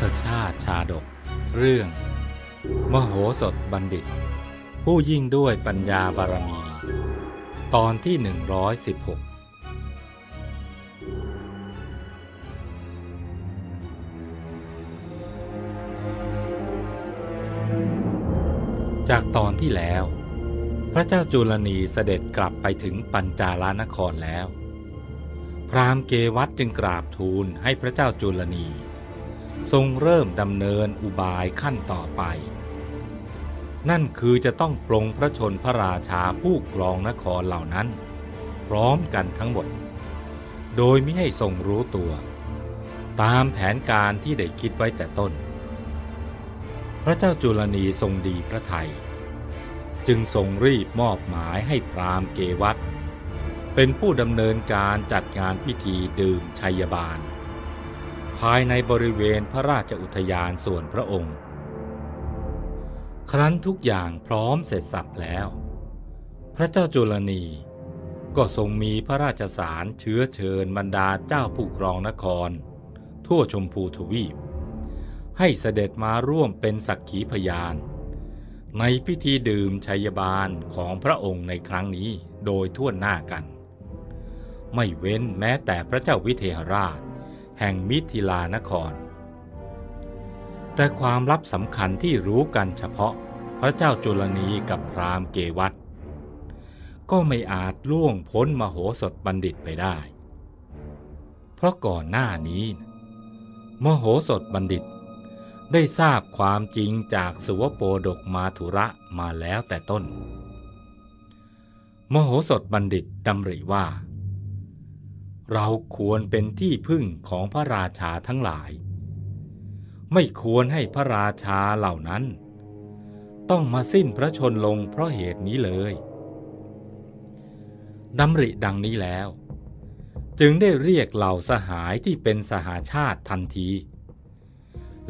ศชาติชาดก เรื่อง มโหสถบัณฑิต ผู้ยิ่งด้วยปัญญาบารมี ตอนที่ 116 จากตอนที่แล้ว พระเจ้าจุลนีเสด็จกลับไปถึงปัญจาลานครแล้ว พราหมณ์เกวัตจึงกราบทูลให้พระเจ้าจุลนี ทรงเริ่มดำเนินอุบายขั้นต่อไป นั่นคือจะต้องปรงพระชนพระราชาผู้ครองนครเหล่านั้น พร้อมกันทั้งหมด โดยไม่ให้ทรงรู้ตัว ตามแผนการที่ได้คิดไว้แต่ต้น พระเจ้าจุลนีทรงดีพระไทย จึงทรงรีบมอบหมายให้พรามเกวัตเป็นผู้ดำเนินการจัดงานพิธีดื่มชัยบาล ภายในบริเวณพระราชอุทยานส่วนพระองค์ ครั้นทุกอย่างพร้อมเสร็จสับแล้ว พระเจ้าจุลนีก็ทรงมีพระราชสารเชื้อเชิญบรรดาเจ้าผู้ครองนคร ทั่วชมพูทวีป ให้เสด็จมาร่วมเป็นสักขีพยาน ในพิธีดื่มชัยบาลของพระองค์ในครั้งนี้โดยทั่วหน้ากัน ไม่เว้นแม้แต่พระเจ้าวิเทหราช แห่งมิถิลานคร แต่ความลับสำคัญที่รู้กันเฉพาะพระเจ้าจุลนีกับพรามเกวัตก็ไม่อาจล่วงพ้นมโหสถบัณฑิตไปได้ เพราะก่อนหน้านี้ มโหสถบัณฑิตได้ทราบความจริงจากสุวโปดกมาธุระมาแล้วแต่ต้น มโหสถบัณฑิตดำริว่า เราควรเป็นที่พึ่งของพระราชาทั้งหลาย ไม่ควรให้พระราชาเหล่านั้น ต้องมาสิ้นพระชนลงเพราะเหตุนี้เลยดำริดังนี้แล้ว จึงได้เรียกเหล่าสหายที่เป็นสหาชาติทันที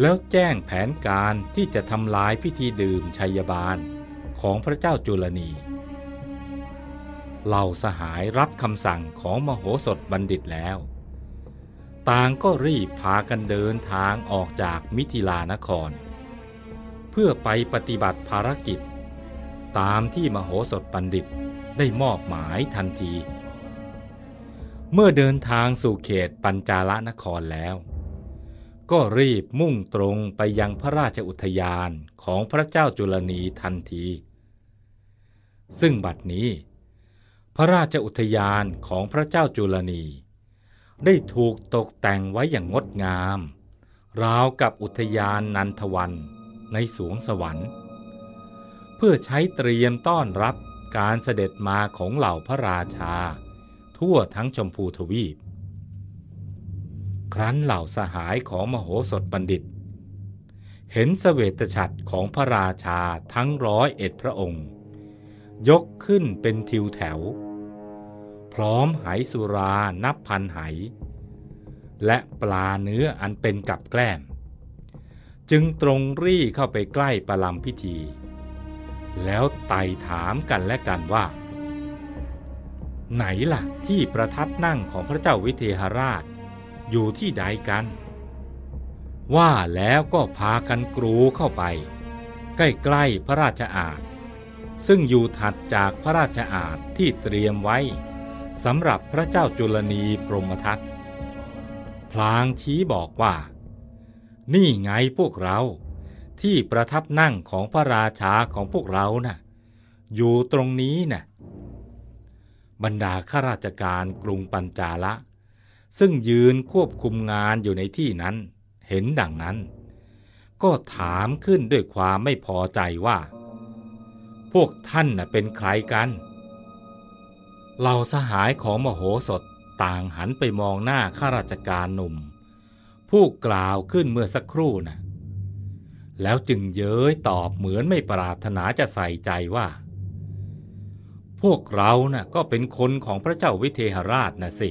แล้วแจ้งแผนการที่จะทำลายพิธีดื่มชัยบาลของพระเจ้าจุลนี เหล่าสหายรับคำสั่งของมโหสถบัณฑิตแล้ว ต่างก็รีบพากันเดินทางออกจากมิถิลานคร เพื่อไปปฏิบัติภารกิจ ตามที่มโหสถบัณฑิตได้มอบหมายทันที เมื่อเดินทางสู่เขตปัญจาลนครแล้ว ก็รีบมุ่งตรงไปยังพระราชอุทยานของพระเจ้าจุลนีทันที ซึ่งบัดนี้ พระราชอุทยานของพระเจ้าจุลนี ได้ถูกตกแต่งไว้อย่างงดงาม ราวกับอุทยานนันทวันในสวงสวรรค์ เพื่อใช้เตรียมต้อนรับการเสด็จมาของเหล่าพระราชา ทั่วทั้งชมพูทวีป ครั้นเหล่าสหายของมโหสถบัณฑิต เห็นสเสวตฉัตรของพระราชาทั้งร้อยเอ็ดพระองค์ ยกขึ้นเป็นทิวแถว พร้อมไหสุรานับพันไห และปลาเนื้ออันเป็นกับแกล้ม จึงตรงรี่เข้าไปใกล้ประลำพิธี แล้วไต่ถามกันและกันว่า ไหนล่ะที่ประทับนั่งของพระเจ้าวิเทหราช อยู่ที่ใดกัน ว่าแล้วก็พากันกรูเข้าไป ใกล้ๆพระราชอาณ ซึ่งอยู่ถัดจากพระราชอาณที่เตรียมไว้สำหรับพระเจ้าจุลนีพรหมทัตพลางชี้บอกว่า นี่ไงพวกเราที่ประทับนั่งของพระราชาของพวกเรานะ่ะ อยู่ตรงนี้นะ่ะ บรรดาข้าราชการกรุงปัญจาละ ซึ่งยืนควบคุมงานอยู่ในที่นั้น เห็นดังนั้น ก็ถามขึ้นด้วยความไม่พอใจว่า พวกท่านน่ะเป็นใครกัน เหล่าสหายของมโหสถต่างหันไปมองหน้าข้าราชการหนุ่ม ผู้กล่าวขึ้นเมื่อสักครู่นะ่ะแล้วจึงเย้ยตอบเหมือนไม่ปรารถนาจะใส่ใจว่า พวกเรานะ่ะก็เป็นคนของพระเจ้าวิเทหราชนะสิ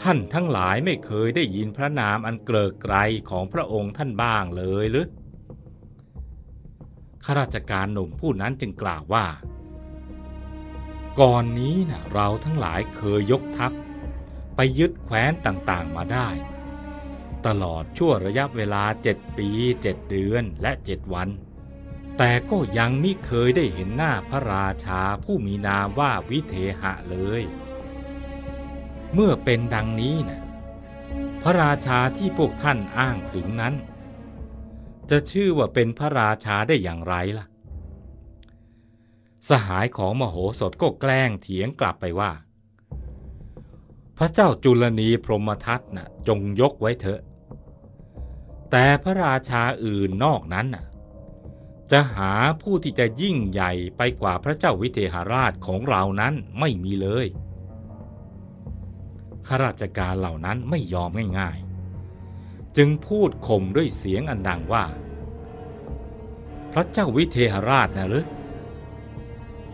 ท่านทั้งหลายไม่เคยได้ยินพระนามอันเกลิกไกรของพระองค์ท่านบ้างเลยหรือ ข้าราชการหนุ่มผู้นั้นจึงกล่าวว่า ก่อนนี้นะเราทั้งหลายเคยยกทัพ ไปยึดแคว้นต่างๆมาได้ ตลอดชั่วระยะเวลาเจ็ดปีเจ็ดเดือนและเจ็ดวัน แต่ก็ยังไมิเคยได้เห็นหน้าพระราชาผู้มีนามว่าวิเทหะเลย เมื่อเป็นดังนี้นะพระราชาที่พวกท่านอ้างถึงนั้น จะชื่อว่าเป็นพระราชาได้อย่างไรล่ะ สหายของมโหสถก็แกล้งเถียงกลับไปว่า พระเจ้าจุลนีพรหมทัตนะ่ะจงยกไว้เถอะ แต่พระราชาอื่นนอกนั้นน่ะ จะหาผู้ที่จะยิ่งใหญ่ไปกว่าพระเจ้าวิเทหราชของเรานั้นไม่มีเลยข้าราชการเหล่านั้นไม่ยอมง่ายๆ จึงพูดข่มด้วยเสียงอันดังว่า พระเจ้าวิเทหราชนะหรือ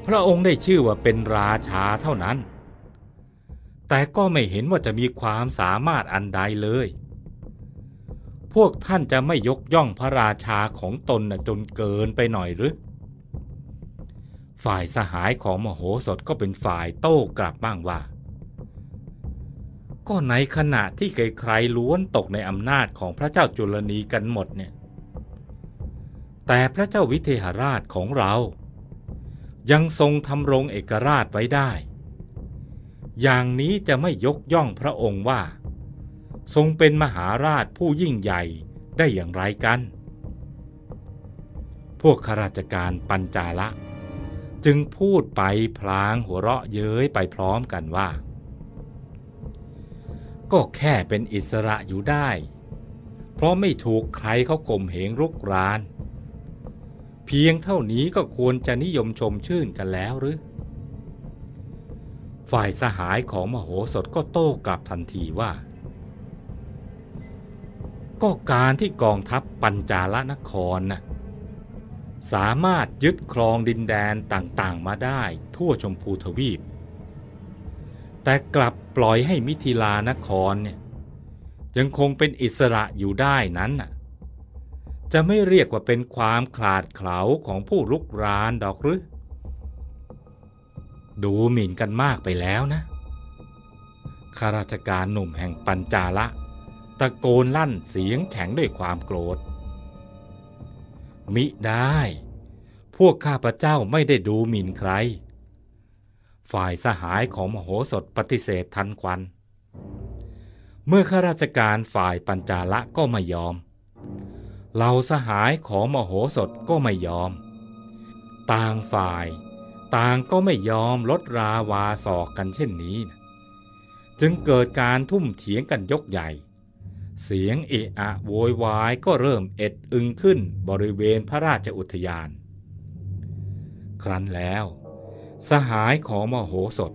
พระองค์ได้ชื่อว่าเป็นราชาเท่านั้น แต่ก็ไม่เห็นว่าจะมีความสามารถอันใดเลย พวกท่านจะไม่ยกย่องพระราชาของตนนะจนเกินไปหน่อยหรือ ฝ่ายสหายของมโหสถก็เป็นฝ่ายโต้กลับบ้างว่า ก็ในขณะที่ใครๆล้วนตกในอำนาจของพระเจ้าจุลนีกันหมดเนี่ย แต่พระเจ้าวิเทหราชของเรา ยังทรงทำรงเอกราชไว้ได้ อย่างนี้จะไม่ยกย่องพระองค์ว่า ทรงเป็นมหาราชผู้ยิ่งใหญ่ได้อย่างไรกัน พวกข้าราชการปัญจาละ จึงพูดไปพลางหัวเราะเย้ยไปพร้อมกันว่า ก็แค่เป็นอิสระอยู่ได้ เพราะไม่ถูกใครเขาข่มเหงรุกราน เพียงเท่านี้ก็ควรจะนิยมชมชื่นกันแล้วหรือ ฝ่ายสหายของมโหสถก็โต้กลับทันทีว่า ก็การที่กองทัพปัญจาลนครนะสามารถยึดครองดินแดนต่างๆมาได้ทั่วชมพูทวีป แต่กลับปล่อยให้มิถิลานครเนี่ยยังคงเป็นอิสระอยู่ได้นั้นน่ะจะไม่เรียกว่าเป็นความขลาดเขลาของผู้ลุกรานดอกหรือ ดูหมิ่นกันมากไปแล้วนะข้าราชการหนุ่มแห่งปัญจาละ ตะโกนลั่นเสียงแข็งด้วยความโกรธ มิได้ พวกข้าพเจ้าไม่ได้ดูหมิ่นใคร ฝ่ายสหายของมโหสถปฏิเสธทันควัน เมื่อข้าราชการฝ่ายปัญจาละก็ไม่ยอม เหล่าสหายของมโหสถก็ไม่ยอม ต่างฝ่าย ต่างก็ไม่ยอมลดราวาสอกกันเช่นนี้ จึงเกิดการทุ่มเถียงกันยกใหญ่ เสียงเอะอะโวยวายก็เริ่มเอ็ดอึงขึ้นบริเวณพระราชอุทยาน ครั้นแล้ว สหายของมโหสถ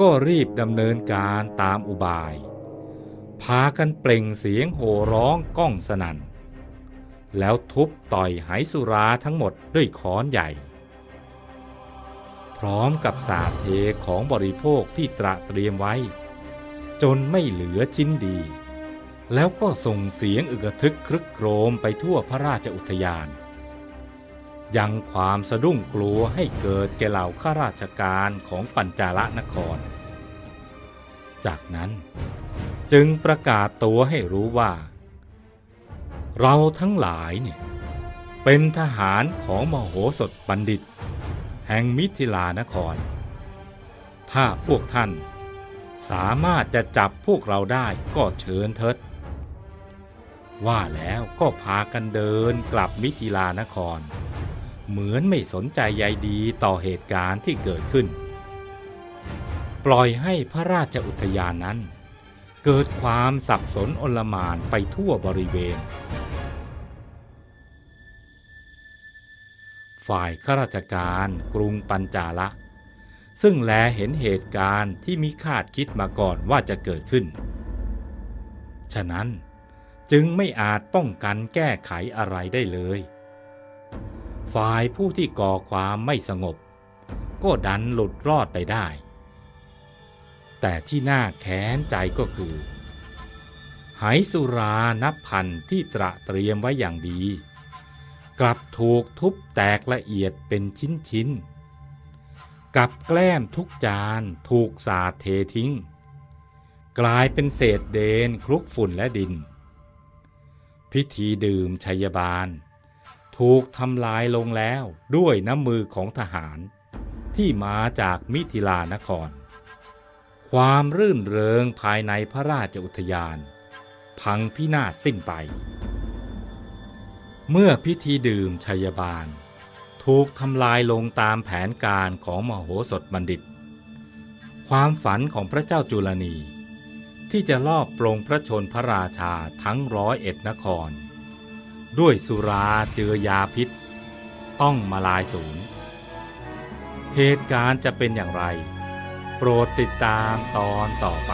ก็รีบดำเนินการตามอุบาย พากันเปล่งเสียงโห่ร้องก้องสนัน่น แล้วทุบต่อยไหสุราทั้งหมดด้วยค้อนใหญ่ พร้อมกับสาเทของบริโภคที่ตระเตรียมไว้ จนไม่เหลือชิ้นดี แล้วก็ส่งเสียงอึกทึกครึกโครมไปทั่วพระราชอุทยาน ยังความสะดุ้งกลัวให้เกิดแก่เหล่าข้าราชการของปัญจาลนคร จากนั้นจึงประกาศตัวให้รู้ว่า เราทั้งหลายเนี่ยเป็นทหารของมโหสถบัณฑิต แห่งมิถิลานคร ถ้าพวกท่านสามารถจะจับพวกเราได้ก็เชิญเถิดว่าแล้วก็พากันเดินกลับมิถิลานคร เหมือนไม่สนใจใยดีต่อเหตุการณ์ที่เกิดขึ้น ปล่อยให้พระราชอุทยานนั้น เกิดความสับสนอนลมานไปทั่วบริเวณ ฝ่ายข้าราชการกรุงปัญจาละ ซึ่งแลเห็นเหตุการณ์ที่มิคาดคิดมาก่อนว่าจะเกิดขึ้น ฉะนั้นจึงไม่อาจป้องกันแก้ไขอะไรได้เลย ฝ่ายผู้ที่ก่อความไม่สงบ ก็ดันหลุดรอดไปได้ แต่ที่น่าแค้นใจก็คือไหสุรานับพันที่ตระเตรียมไว้อย่างดี กลับถูกทุบแตกละเอียดเป็นชิ้นชิ้นกับแกล้มทุกจานถูกสาดเททิ้ง กลายเป็นเศษเดนคลุกฝุ่นและดิน พิธีดื่มชัยบาล ถูกทำลายลงแล้วด้วยน้ำมือของทหารที่มาจากมิถิลานคร ความรื่นเริงภายในพระราชอุทยาน พังพินาศสิ้นไป เมื่อพิธีดื่มชัยบาล ถูกทำลายลงตามแผนการของมโหสถบัณฑิต ความฝันของพระเจ้าจุลนี ที่จะลอบปลงพระชนพระราชาทั้งร้อยเอ็ดนคร ด้วยสุราเจือยาพิษ ต้องมาลายสูญเหตุการณ์จะเป็นอย่างไร โปรดติดตามตอนต่อไป